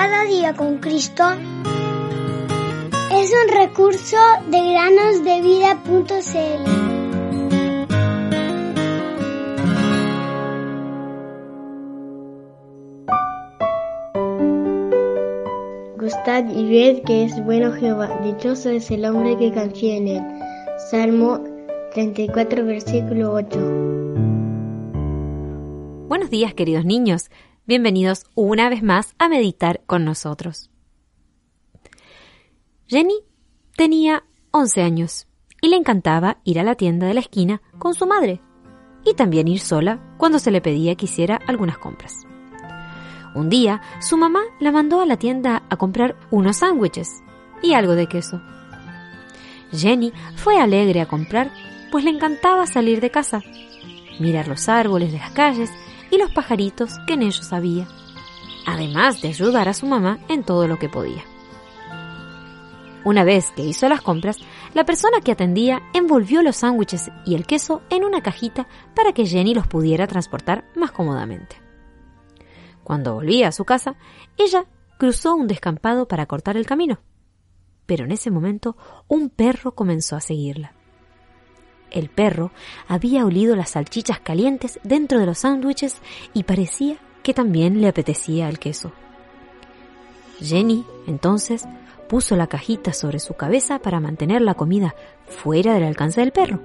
Cada día con Cristo es un recurso de granosdevida.cl. Gustad y ved que es bueno Jehová, dichoso es el hombre que confía en él. Salmo 34, versículo 8. Buenos días, queridos niños. Bienvenidos una vez más a meditar con nosotros. Jenny tenía 11 años y le encantaba ir a la tienda de la esquina con su madre y también ir sola cuando se le pedía que hiciera algunas compras. Un día, su mamá la mandó a la tienda a comprar unos sándwiches y algo de queso. Jenny fue alegre a comprar, pues le encantaba salir de casa, mirar los árboles de las calles y los pajaritos que en ellos había, además de ayudar a su mamá en todo lo que podía. Una vez que hizo las compras, la persona que atendía envolvió los sándwiches y el queso en una cajita para que Jenny los pudiera transportar más cómodamente. Cuando volvía a su casa, ella cruzó un descampado para cortar el camino. Pero en ese momento un perro comenzó a seguirla. El perro había olido las salchichas calientes dentro de los sándwiches y parecía que también le apetecía el queso. Jenny, entonces, puso la cajita sobre su cabeza para mantener la comida fuera del alcance del perro.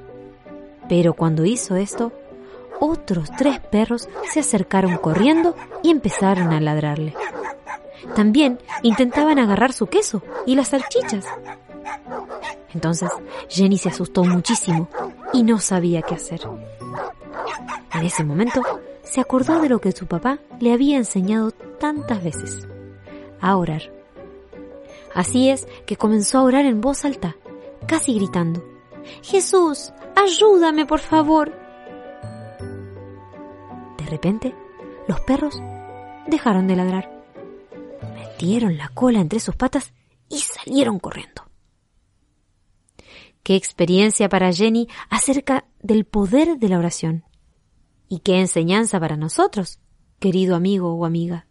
Pero cuando hizo esto, otros tres perros se acercaron corriendo y empezaron a ladrarle. También intentaban agarrar su queso y las salchichas. Entonces Jenny se asustó muchísimo y no sabía qué hacer. En ese momento se acordó de lo que su papá le había enseñado tantas veces, a orar. Así es que comenzó a orar en voz alta, casi gritando, Jesús, ayúdame por favor. De repente, los perros dejaron de ladrar, metieron la cola entre sus patas y salieron corriendo. Qué experiencia para Jenny acerca del poder de la oración. Y qué enseñanza para nosotros, querido amigo o amiga.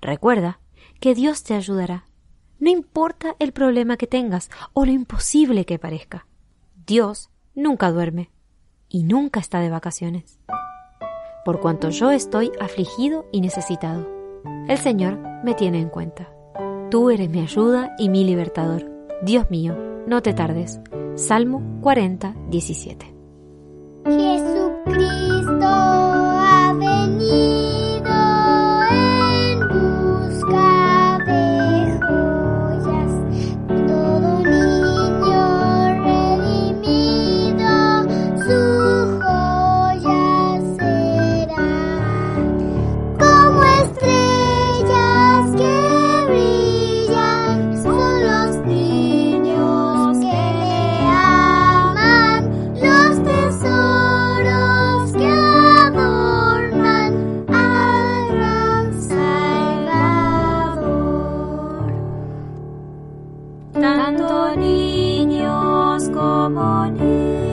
Recuerda que Dios te ayudará. No importa el problema que tengas o lo imposible que parezca. Dios nunca duerme y nunca está de vacaciones. Por cuanto yo estoy afligido y necesitado, el Señor me tiene en cuenta. Tú eres mi ayuda y mi libertador. Dios mío, no te tardes. Salmo 40, 17. tanto niños como niños.